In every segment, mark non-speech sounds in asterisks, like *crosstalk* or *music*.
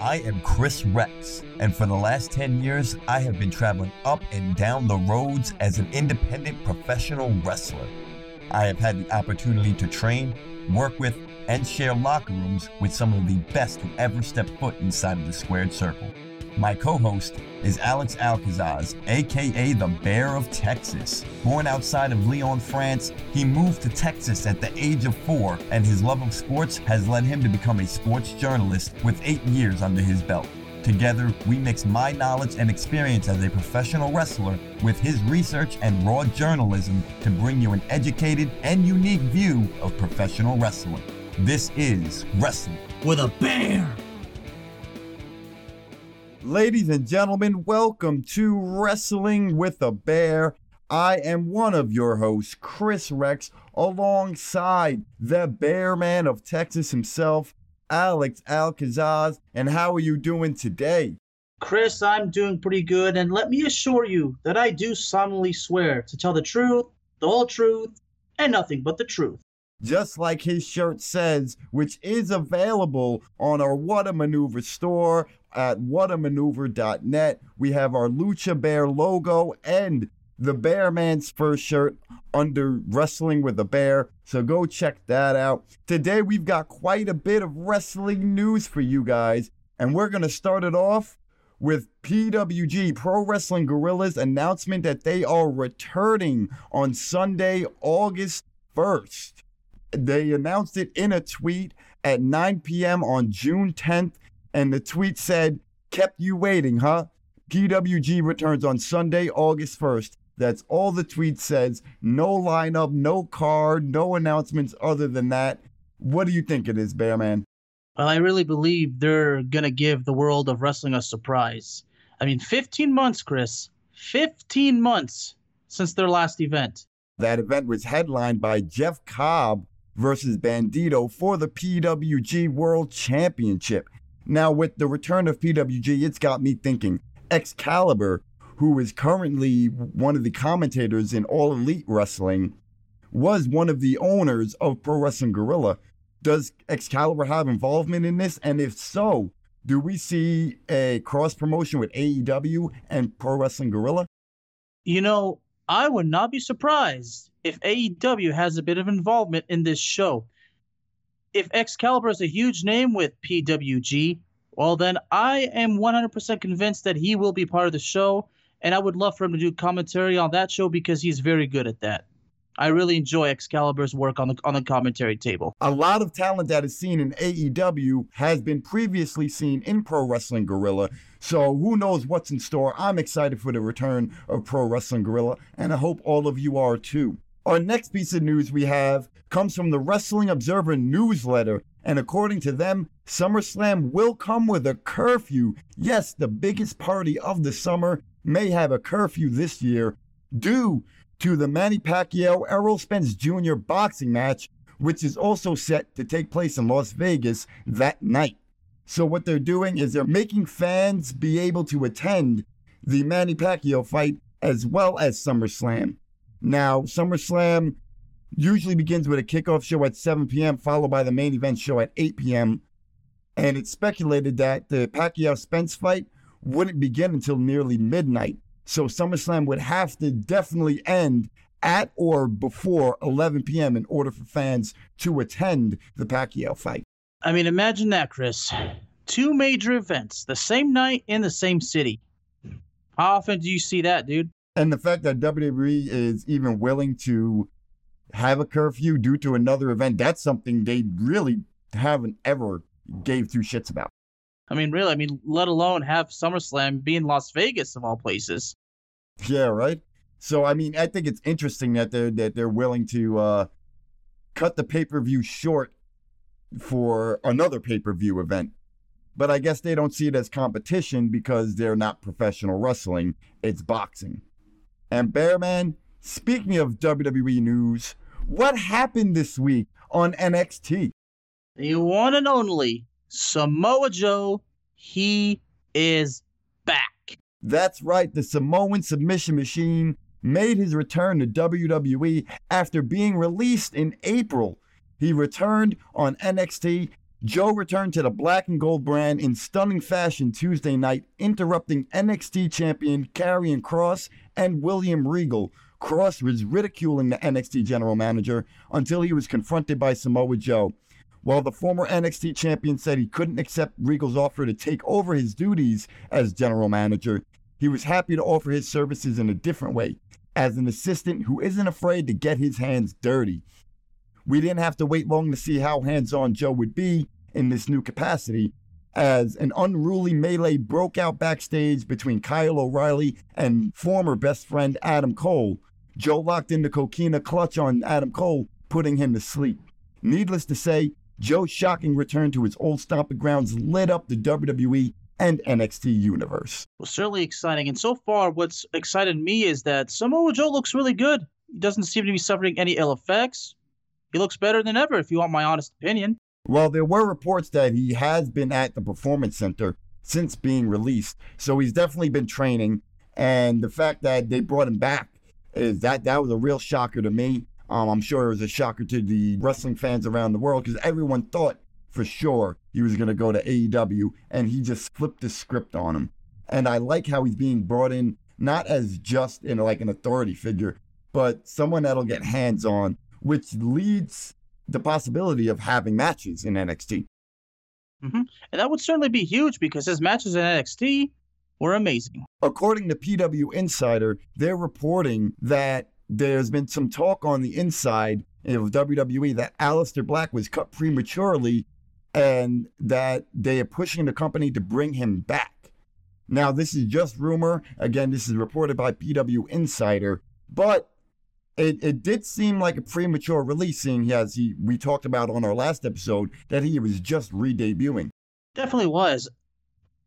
I am Chris Rex, and for the last 10 years, I have been traveling up and down the roads as an independent professional wrestler. I have had the opportunity to train, work with, and share locker rooms with some of the best who ever stepped foot inside of the squared circle. My co host is Alex Alcazaz, aka the Bear of Texas. Born outside of Lyon, France, he moved to Texas at the age of four, and his love of sports has led him to become a sports journalist with eight years under his belt. Together, we mix my knowledge and experience as a professional wrestler with his research and raw journalism to bring you an educated and unique view of professional wrestling. This is Wrestling with a Bear. Ladies and gentlemen, welcome to Wrestling with a Bear. I am one of your hosts, Chris Rex, alongside the Bear Man of Texas himself, Alex Alcazaz. And how are you doing today? Chris, I'm doing pretty good, and let me assure you that I do solemnly swear to tell the truth, the whole truth, and nothing but the truth. Just like his shirt says, which is available on our What a Maneuver store at whatamaneuver.net. We have our Lucha Bear logo and the Bear Man's first shirt under Wrestling with a Bear. So go check that out. Today we've got quite a bit of wrestling news for you guys, and we're going to start it off with PWG Pro Wrestling Guerrillas announcement that they are returning on Sunday, August 1st. They announced it in a tweet at 9 p.m. on June 10th and the tweet said, Kept you waiting, huh? PWG returns on Sunday, August 1st. That's all the tweet says. No lineup, no card, no announcements other than that. What do you think it is, Bearman? Well, I really believe they're going to give the world of wrestling a surprise. I mean, 15 months, Chris. 15 months since their last event. That event was headlined by Jeff Cobb versus Bandito for the PWG World Championship. Now, with the return of PWG, it's got me thinking Excalibur, who is currently one of the commentators in All Elite Wrestling, was one of the owners of Pro Wrestling Guerrilla. Does Excalibur have involvement in this? And if so, do we see a cross promotion with AEW and Pro Wrestling Guerrilla? You know, I would not be surprised if AEW has a bit of involvement in this show if Excalibur is a huge name with PWG, well, then I am 100% convinced that he will be part of the show, and I would love for him to do commentary on that show because he's very good at that. I really enjoy Excalibur's work on the on the commentary table. A lot of talent that is seen in AEW has been previously seen in Pro Wrestling Guerrilla. So who knows what's in store? I'm excited for the return of Pro Wrestling Guerrilla, and I hope all of you are too. Our next piece of news we have comes from the Wrestling Observer newsletter, and according to them, SummerSlam will come with a curfew. Yes, the biggest party of the summer may have a curfew this year due to the Manny Pacquiao Errol Spence Jr. boxing match, which is also set to take place in Las Vegas that night. So, what they're doing is they're making fans be able to attend the Manny Pacquiao fight as well as SummerSlam. Now, SummerSlam usually begins with a kickoff show at 7 p.m., followed by the main event show at 8 p.m. And it's speculated that the Pacquiao Spence fight wouldn't begin until nearly midnight. So SummerSlam would have to definitely end at or before 11 p.m. in order for fans to attend the Pacquiao fight. I mean, imagine that, Chris. Two major events the same night in the same city. How often do you see that, dude? And the fact that WWE is even willing to have a curfew due to another event, that's something they really haven't ever gave two shits about. I mean, really, I mean, let alone have SummerSlam be in Las Vegas of all places. Yeah, right. So I mean, I think it's interesting that they're that they're willing to uh, cut the pay per view short for another pay per view event. But I guess they don't see it as competition because they're not professional wrestling; it's boxing. And Bearman, speaking of WWE news, what happened this week on NXT? The one and only Samoa Joe, he is back. That's right, the Samoan submission machine made his return to WWE after being released in April. He returned on NXT Joe returned to the black and gold brand in stunning fashion Tuesday night, interrupting NXT champion Karrion Kross and William Regal. Kross was ridiculing the NXT general manager until he was confronted by Samoa Joe. While the former NXT champion said he couldn't accept Regal's offer to take over his duties as general manager, he was happy to offer his services in a different way, as an assistant who isn't afraid to get his hands dirty. We didn't have to wait long to see how hands on Joe would be in this new capacity, as an unruly melee broke out backstage between Kyle O'Reilly and former best friend Adam Cole. Joe locked in the coquina clutch on Adam Cole, putting him to sleep. Needless to say, Joe's shocking return to his old stomping grounds lit up the WWE and NXT universe. Well, certainly exciting. And so far, what's excited me is that Samoa Joe looks really good. He doesn't seem to be suffering any ill effects. He looks better than ever, if you want my honest opinion. Well, there were reports that he has been at the Performance Center since being released. So he's definitely been training. And the fact that they brought him back is that that was a real shocker to me. Um, I'm sure it was a shocker to the wrestling fans around the world because everyone thought for sure he was going to go to AEW, and he just flipped the script on him. And I like how he's being brought in not as just you know like an authority figure, but someone that'll get hands on, which leads the possibility of having matches in NXT. Mm-hmm. And that would certainly be huge because his matches in NXT were amazing. According to PW Insider, they're reporting that there's been some talk on the inside of WWE that Aleister Black was cut prematurely and that they are pushing the company to bring him back. Now, this is just rumor. Again, this is reported by PW Insider, but it, it did seem like a premature release, seeing as he we talked about on our last episode that he was just re-debuting. Definitely was,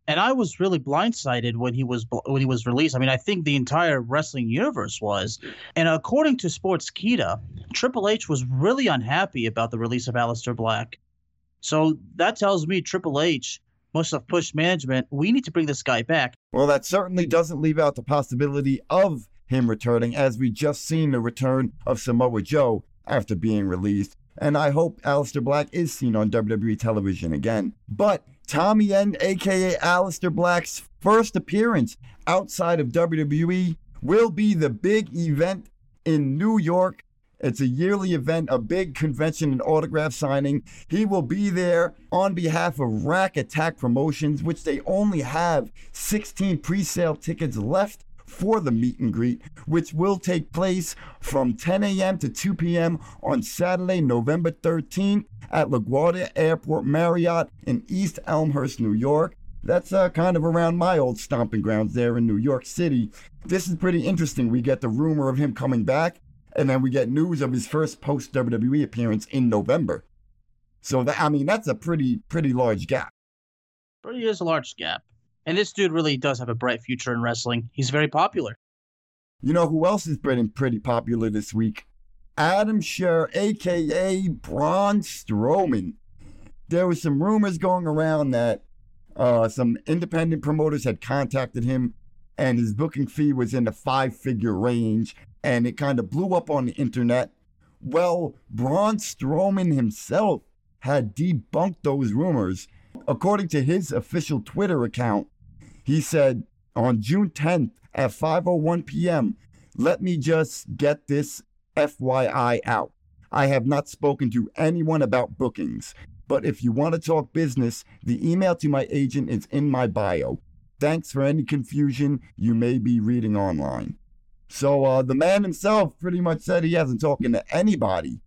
and I was really blindsided when he was when he was released. I mean, I think the entire wrestling universe was. And according to Sportskeeda, Triple H was really unhappy about the release of Aleister Black. So that tells me Triple H must have pushed management. We need to bring this guy back. Well, that certainly doesn't leave out the possibility of him returning, as we just seen the return of Samoa Joe after being released. And I hope Aleister Black is seen on WWE television again. But Tommy End, aka Aleister Black's first appearance outside of WWE, will be the big event in New York it's a yearly event, a big convention and autograph signing. He will be there on behalf of Rack Attack Promotions, which they only have 16 pre sale tickets left for the meet and greet, which will take place from 10 a.m. to 2 p.m. on Saturday, November 13th at LaGuardia Airport Marriott in East Elmhurst, New York. That's uh, kind of around my old stomping grounds there in New York City. This is pretty interesting. We get the rumor of him coming back and then we get news of his first post WWE appearance in November. So that I mean that's a pretty pretty large gap. Pretty is a large gap. And this dude really does have a bright future in wrestling. He's very popular. You know who else is pretty pretty popular this week? Adam Scherr, aka Braun Strowman. There was some rumors going around that uh, some independent promoters had contacted him and his booking fee was in the five figure range and it kind of blew up on the internet. Well, Braun Strowman himself had debunked those rumors. According to his official Twitter account, he said on June 10th at 5:01 p.m., "Let me just get this FYI out. I have not spoken to anyone about bookings, but if you want to talk business, the email to my agent is in my bio. Thanks for any confusion you may be reading online." So uh, the man himself pretty much said he hasn't talked to anybody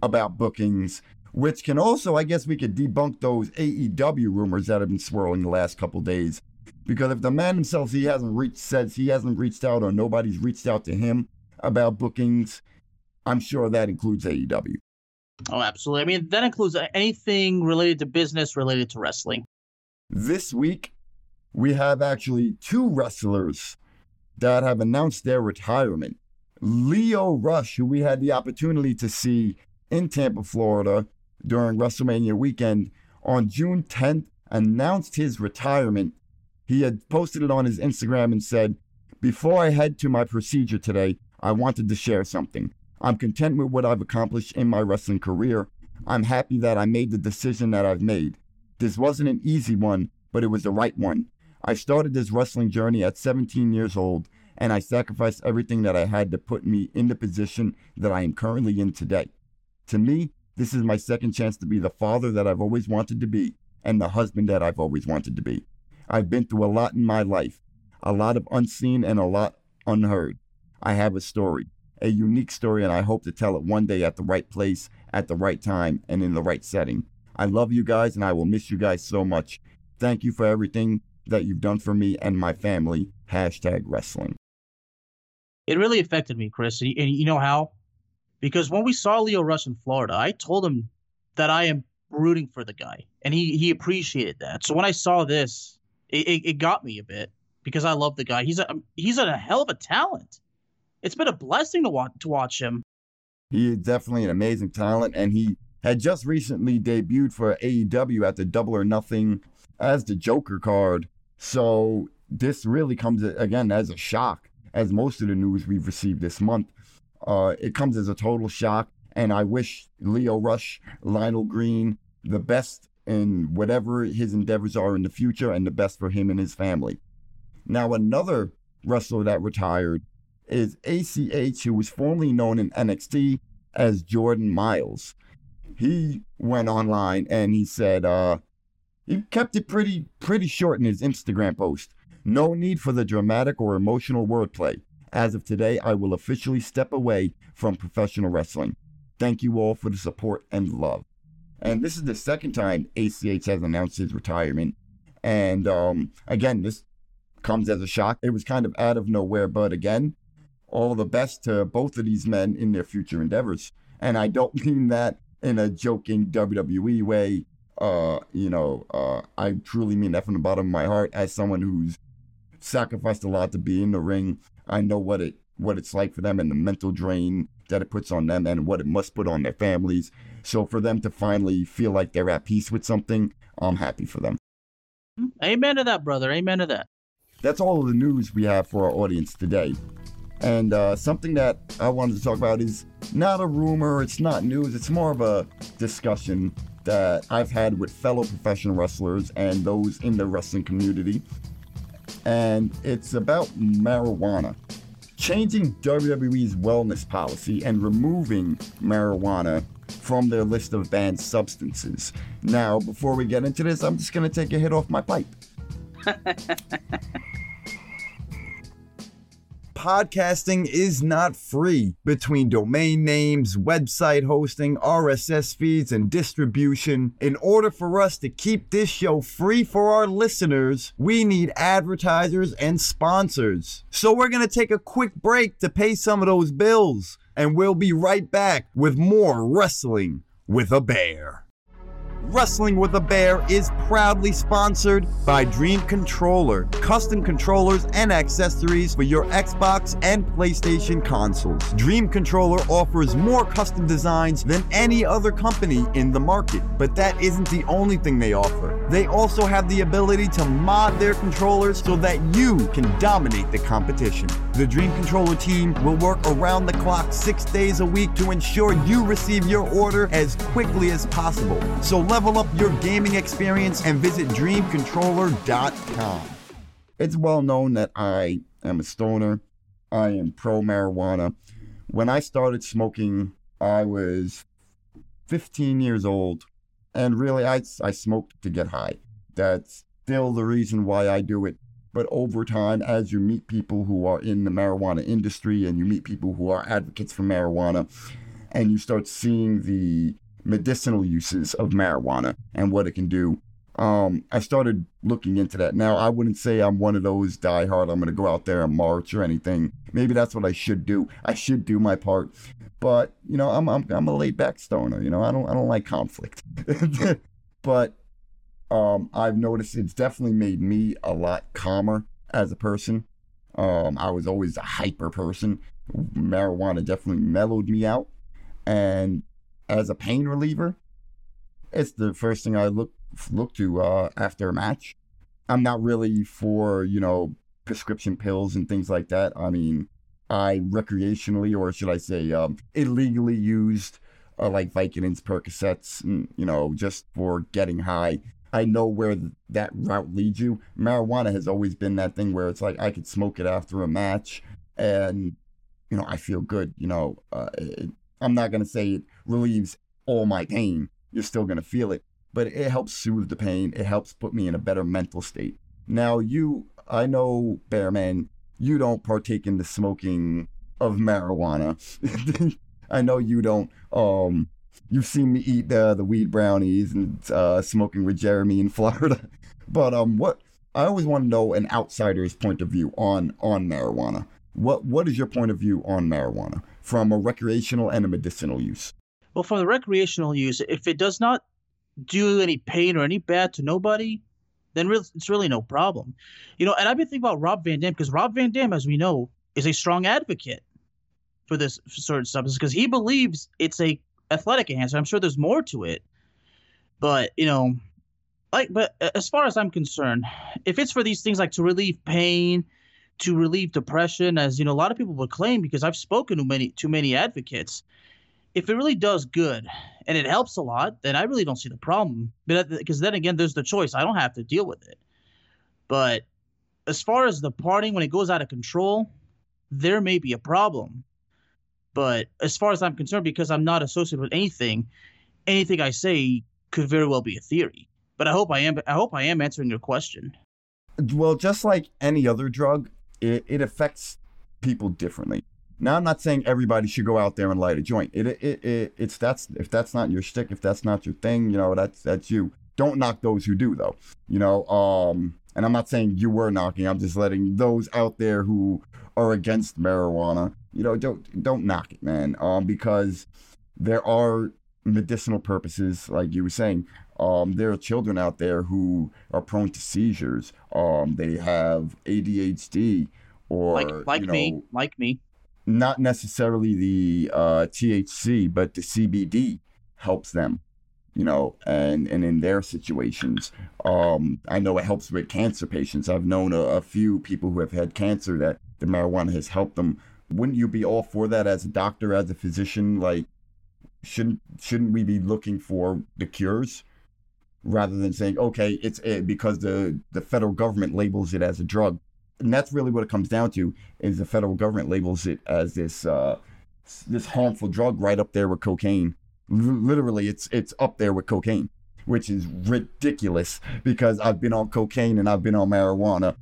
about bookings, which can also, I guess, we could debunk those AEW rumors that have been swirling the last couple days. Because if the man himself he hasn't reached says he hasn't reached out or nobody's reached out to him about bookings, I'm sure that includes AEW. Oh, absolutely. I mean, that includes anything related to business, related to wrestling. This week, we have actually two wrestlers that have announced their retirement. Lio Rush, who we had the opportunity to see in Tampa, Florida during WrestleMania weekend on June 10th, announced his retirement. He had posted it on his Instagram and said, Before I head to my procedure today, I wanted to share something. I'm content with what I've accomplished in my wrestling career. I'm happy that I made the decision that I've made. This wasn't an easy one, but it was the right one. I started this wrestling journey at 17 years old, and I sacrificed everything that I had to put me in the position that I am currently in today. To me, this is my second chance to be the father that I've always wanted to be and the husband that I've always wanted to be. I've been through a lot in my life, a lot of unseen and a lot unheard. I have a story, a unique story, and I hope to tell it one day at the right place, at the right time, and in the right setting. I love you guys, and I will miss you guys so much. Thank you for everything that you've done for me and my family. Hashtag wrestling. It really affected me, Chris. And you know how? Because when we saw Lio Rush in Florida, I told him that I am rooting for the guy, and he he appreciated that. So when I saw this, it, it, it got me a bit because I love the guy. He's a he's a hell of a talent. It's been a blessing to watch to watch him. He is definitely an amazing talent, and he had just recently debuted for AEW at the Double or Nothing as the Joker card. So this really comes again as a shock, as most of the news we've received this month. Uh, it comes as a total shock, and I wish Lio Rush, Lionel Green, the best in whatever his endeavors are in the future, and the best for him and his family. Now, another wrestler that retired is ACH, who was formerly known in NXT as Jordan Miles. He went online and he said, uh, he kept it pretty pretty short in his Instagram post. No need for the dramatic or emotional wordplay. As of today, I will officially step away from professional wrestling. Thank you all for the support and love. And this is the second time ACH has announced his retirement. And um, again, this comes as a shock. It was kind of out of nowhere, but again, all the best to both of these men in their future endeavors. And I don't *laughs* mean that in a joking WWE way. Uh, you know, uh, I truly mean that from the bottom of my heart as someone who's sacrificed a lot to be in the ring. I know what it what it's like for them and the mental drain that it puts on them and what it must put on their families. So for them to finally feel like they're at peace with something, I'm happy for them. Amen to that, brother. Amen to that. That's all of the news we have for our audience today. And uh, something that I wanted to talk about is not a rumor, it's not news, it's more of a discussion that I've had with fellow professional wrestlers and those in the wrestling community. And it's about marijuana. Changing WWE's wellness policy and removing marijuana from their list of banned substances. Now, before we get into this, I'm just going to take a hit off my pipe. *laughs* podcasting is not free. Between domain names, website hosting, RSS feeds, and distribution, in order for us to keep this show free for our listeners, we need advertisers and sponsors. So we're going to take a quick break to pay some of those bills, and we'll be right back with more Wrestling with a Bear. Wrestling with a Bear is proudly sponsored by Dream Controller, custom controllers and accessories for your Xbox and PlayStation consoles. Dream Controller offers more custom designs than any other company in the market, but that isn't the only thing they offer. They also have the ability to mod their controllers so that you can dominate the competition. The Dream Controller team will work around the clock six days a week to ensure you receive your order as quickly as possible. So level up your gaming experience and visit dreamcontroller.com. It's well known that I am a stoner. I am pro marijuana. When I started smoking, I was 15 years old, and really, I, I smoked to get high. That's still the reason why I do it. But over time, as you meet people who are in the marijuana industry and you meet people who are advocates for marijuana, and you start seeing the medicinal uses of marijuana and what it can do. Um, I started looking into that. Now, I wouldn't say I'm one of those diehard, I'm going to go out there and march or anything. Maybe that's what I should do. I should do my part. But, you know, I'm, I'm, I'm a laid back stoner, you know, I don't, I don't like conflict. *laughs* but um, I've noticed it's definitely made me a lot calmer as a person. Um, I was always a hyper person. Marijuana definitely mellowed me out. And as a pain reliever, it's the first thing I look look to uh, after a match. I'm not really for you know prescription pills and things like that. I mean, I recreationally, or should I say, um, illegally used uh, like Vicodins, Percocets, and, you know, just for getting high. I know where that route leads you. Marijuana has always been that thing where it's like I could smoke it after a match, and you know I feel good. You know, uh, it, I'm not gonna say it relieves all my pain. You're still gonna feel it, but it helps soothe the pain. It helps put me in a better mental state. Now, you, I know, Bearman, you don't partake in the smoking of marijuana. *laughs* I know you don't. Um, you've seen me eat the the weed brownies and uh, smoking with Jeremy in *laughs* Florida. But um, what I always want to know an outsider's point of view on on marijuana. What what is your point of view on marijuana from a recreational and a medicinal use? Well, for the recreational use, if it does not do any pain or any bad to nobody, then re- it's really no problem. You know, and I've been thinking about Rob Van Dam because Rob Van Dam, as we know, is a strong advocate for this sort of substance because he believes it's a athletic enhancer. I'm sure there's more to it, but you know, like, but as far as I'm concerned, if it's for these things like to relieve pain, to relieve depression, as you know, a lot of people would claim because I've spoken to many to many advocates. If it really does good and it helps a lot, then I really don't see the problem. But because then again, there's the choice. I don't have to deal with it. But as far as the partying when it goes out of control, there may be a problem. But as far as I'm concerned, because I'm not associated with anything, anything I say could very well be a theory. But I hope I am. I hope I am answering your question. Well, just like any other drug, it, it affects people differently. Now, I'm not saying everybody should go out there and light a joint. It, it, it, it's that's if that's not your stick, if that's not your thing, you know, that's that's you. Don't knock those who do, though. You know, um, and I'm not saying you were knocking. I'm just letting those out there who are against marijuana, you know, don't don't knock it, man. Um, because there are medicinal purposes, like you were saying. Um, there are children out there who are prone to seizures. Um, they have ADHD or like like you know, me, like me. Not necessarily the uh, THC, but the CBD helps them you know, and and in their situations, um, I know it helps with cancer patients. I've known a, a, few people who have had cancer that the marijuana has helped them. Wouldn't you be all for that as a doctor, as a physician? Like, shouldn't shouldn't we be looking for the cures rather than saying, okay, it's it because the the federal government labels it as a drug, and that's really what it comes down to is the federal government labels it as this uh, this harmful drug right up there with cocaine literally it's it's up there with cocaine which is ridiculous because I've been on cocaine and I've been on marijuana.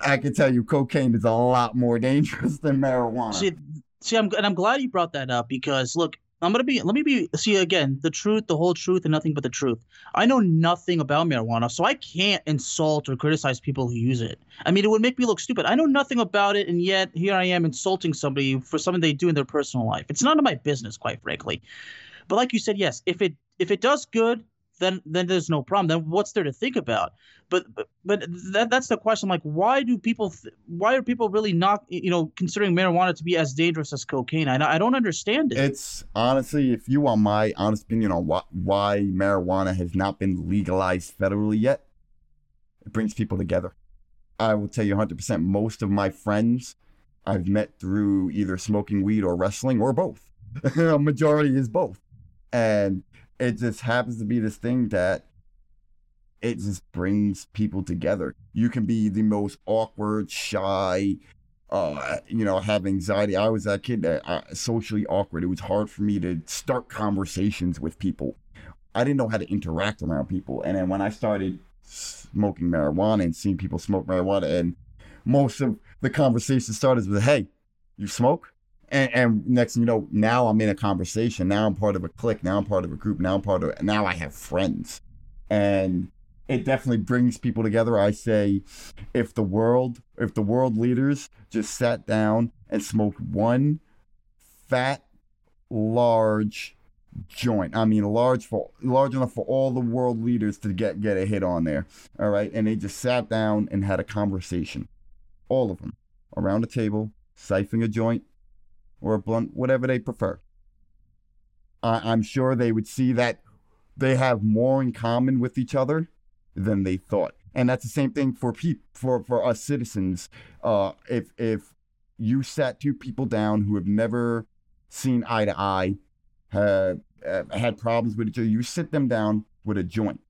I can tell you cocaine is a lot more *laughs* dangerous than marijuana. See, see I'm and I'm glad you brought that up because look, I'm gonna be let me be see again the truth, the whole truth, and nothing but the truth. I know nothing about marijuana, so I can't insult or criticize people who use it. I mean, it would make me look stupid. I know nothing about it, and yet here I am insulting somebody for something they do in their personal life. It's none of my business, quite frankly. But like you said, yes, if it if it does good, then then there's no problem. Then what's there to think about? But but, that that's the question. Like, why do people th- why are people really not you know considering marijuana to be as dangerous as cocaine? I I don't understand it. It's honestly, if you want my honest opinion on why why marijuana has not been legalized federally yet, it brings people together. I will tell you 100%. Most of my friends I've met through either smoking weed or wrestling or both. *laughs* A majority is both and it just happens to be this thing that it just brings people together. You can be the most awkward, shy, uh, you know, have anxiety. I was that kid that uh, socially awkward. It was hard for me to start conversations with people. I didn't know how to interact around people. And then when I started smoking marijuana and seeing people smoke marijuana, and most of the conversation started with, "Hey, you smoke?" And, and next you know, now I'm in a conversation. Now I'm part of a clique. Now I'm part of a group. Now I'm part of. Now I have friends, and it definitely brings people together. I say, if the world, if the world leaders just sat down and smoked one fat, large joint. I mean, large for large enough for all the world leaders to get get a hit on there. All right, and they just sat down and had a conversation, all of them around a table, siphoning a joint, or a blunt, whatever they prefer. I- I'm sure they would see that they have more in common with each other than they thought. And that's the same thing for pe- for for us citizens. Uh, if if you sat two people down who have never seen eye to eye, have, have had problems with each other, you sit them down with a joint,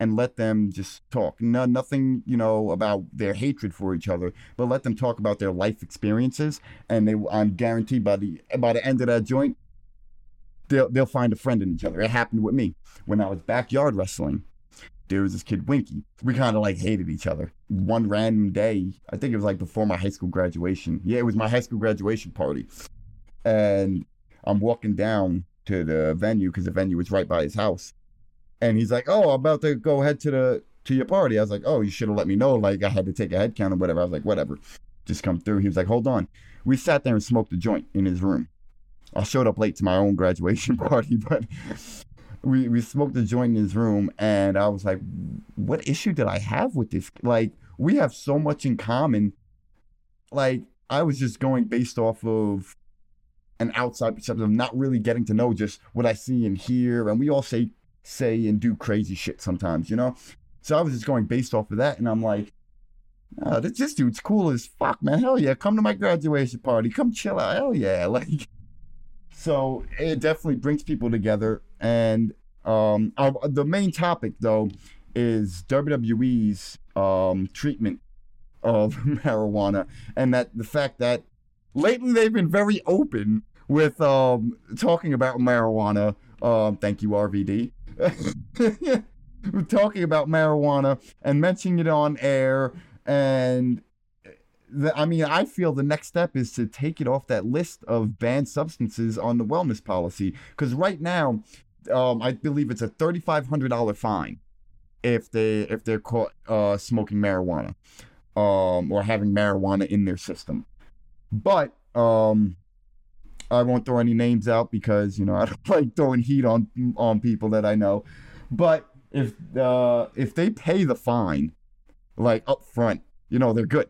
and let them just talk. No, nothing, you know, about their hatred for each other, but let them talk about their life experiences. And they, I'm guaranteed by the by the end of that joint, they'll they'll find a friend in each other. It happened with me when I was backyard wrestling. There was this kid Winky. We kind of like hated each other. One random day, I think it was like before my high school graduation. Yeah, it was my high school graduation party, and I'm walking down to the venue because the venue was right by his house and he's like, "Oh, I'm about to go head to the to your party." I was like, "Oh, you should have let me know. Like, I had to take a head count or whatever." I was like, "Whatever, just come through." He was like, "Hold on." We sat there and smoked a joint in his room. I showed up late to my own *laughs* graduation party, but we we smoked a joint in his room, and I was like, "What issue did I have with this? Like, we have so much in common." Like, I was just going based off of an outside perspective, of not really getting to know just what I see and hear, and we all say say and do crazy shit sometimes, you know? So I was just going based off of that, and I'm like, oh, this, this dude's cool as fuck, man. Hell yeah, come to my graduation party. Come chill out. Hell yeah. *laughs* Like, so it definitely brings people together. And um, our, the main topic, though, is WWE's um, treatment of *laughs* marijuana, and that the fact that lately they've been very open with um, talking about marijuana. Um, thank you, RVD. *laughs* talking about marijuana and mentioning it on air and the, I mean, I feel the next step is to take it off that list of banned substances on the wellness policy. Because right now, um, I believe it's a thirty-five hundred dollar fine if they if they're caught uh, smoking marijuana, um, or having marijuana in their system. But um, I won't throw any names out because you know *laughs* I don't like throwing heat on on people that I know. But if uh, if they pay the fine, like up front, you know they're good.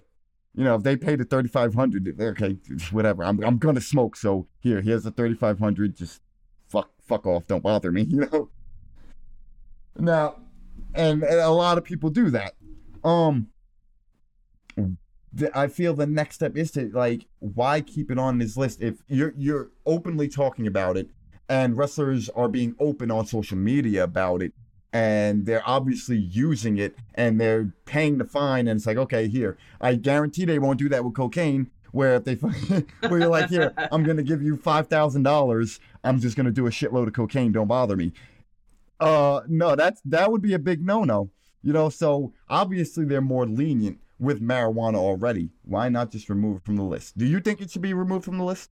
You know if they pay the thirty five hundred, okay, *laughs* whatever. I'm I'm gonna smoke, so here here's the thirty five hundred. Just fuck fuck off, don't bother me. *laughs* You know. Now, and, and a lot of people do that. Um, I feel the next step is to like, why keep it on this list if you're you're openly talking about it, and wrestlers are being open on social media about it, and they're obviously using it, and they're paying the fine, and it's like, okay, here, I guarantee they won't do that with cocaine. Where if they, *laughs* where you're like, here, I'm gonna give you five thousand dollars, I'm just gonna do a shitload of cocaine. Don't bother me. Uh, no, that's that would be a big no-no. You know, so obviously they're more lenient with marijuana already. Why not just remove it from the list? Do you think it should be removed from the list?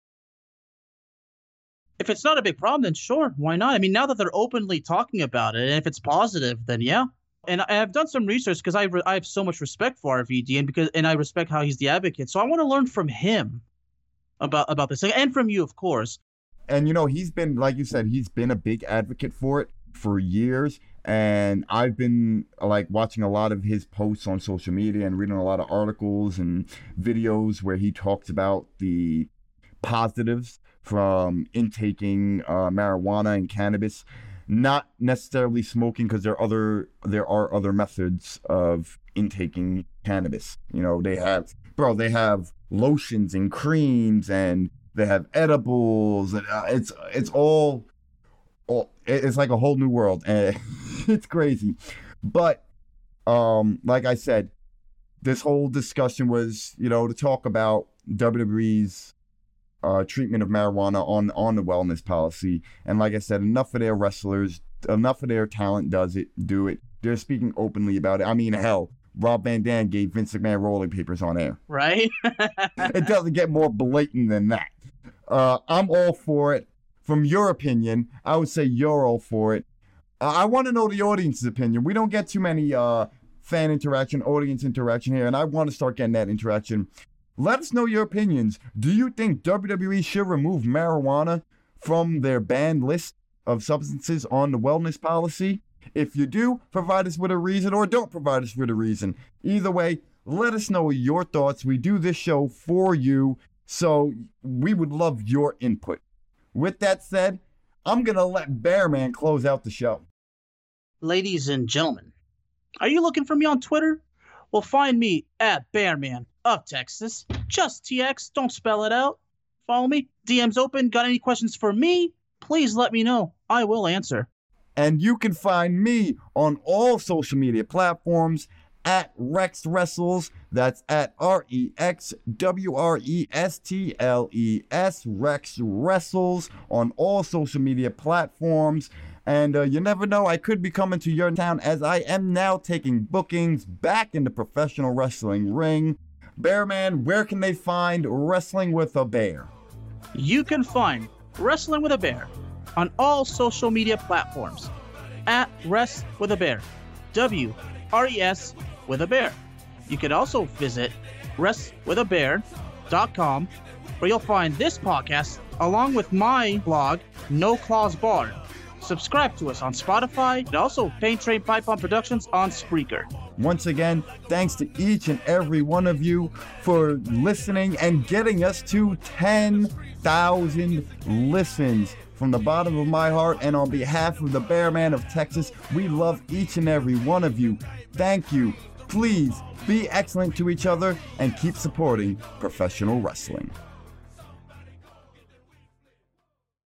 If it's not a big problem, then sure, why not? I mean, now that they're openly talking about it, and if it's positive, then yeah. And I've done some research because I, re- I have so much respect for RVD, and because and I respect how he's the advocate. So I want to learn from him about about this, and from you, of course. And you know, he's been like you said, he's been a big advocate for it for years and I've been like watching a lot of his posts on social media and reading a lot of articles and videos where he talks about the positives from intaking uh, marijuana and cannabis not necessarily smoking because there are other there are other methods of intaking cannabis. You know they have bro they have lotions and creams and they have edibles and uh, it's it's all Oh, it's like a whole new world. And *laughs* *laughs* it's crazy but um like i said this whole discussion was you know to talk about wwe's uh, treatment of marijuana on on the wellness policy and like i said enough of their wrestlers enough of their talent does it do it they're speaking openly about it i mean hell Rob Van Dam gave Vince McMahon rolling papers on air. Right? *laughs* it doesn't get more blatant than that. Uh, I'm all for it from your opinion, I would say you're all for it. Uh, I want to know the audience's opinion. We don't get too many uh, fan interaction, audience interaction here, and I want to start getting that interaction. Let us know your opinions. Do you think WWE should remove marijuana from their banned list of substances on the wellness policy? If you do, provide us with a reason or don't provide us with a reason. Either way, let us know your thoughts. We do this show for you, so we would love your input. With that said, I'm going to let Bearman close out the show. Ladies and gentlemen, are you looking for me on Twitter? Well, find me at Bearman of Texas. Just TX, don't spell it out. Follow me. DM's open. Got any questions for me? Please let me know. I will answer. And you can find me on all social media platforms at Rex Wrestles. That's at R E X W R E S T L E S, Rex Wrestles, on all social media platforms. And uh, you never know, I could be coming to your town as I am now taking bookings back in the professional wrestling ring. Bearman, where can they find Wrestling with a Bear? You can find Wrestling with a Bear on all social media platforms at Rest with a Bear. W R E S with a bear. You can also visit restwithabear.com where you'll find this podcast along with my blog, No Claws Bar. Subscribe to us on Spotify and also Paint Train Pipe on Productions on Spreaker. Once again, thanks to each and every one of you for listening and getting us to 10,000 listens. From the bottom of my heart and on behalf of the Bear Man of Texas, we love each and every one of you. Thank you. Please be excellent to each other and keep supporting professional wrestling.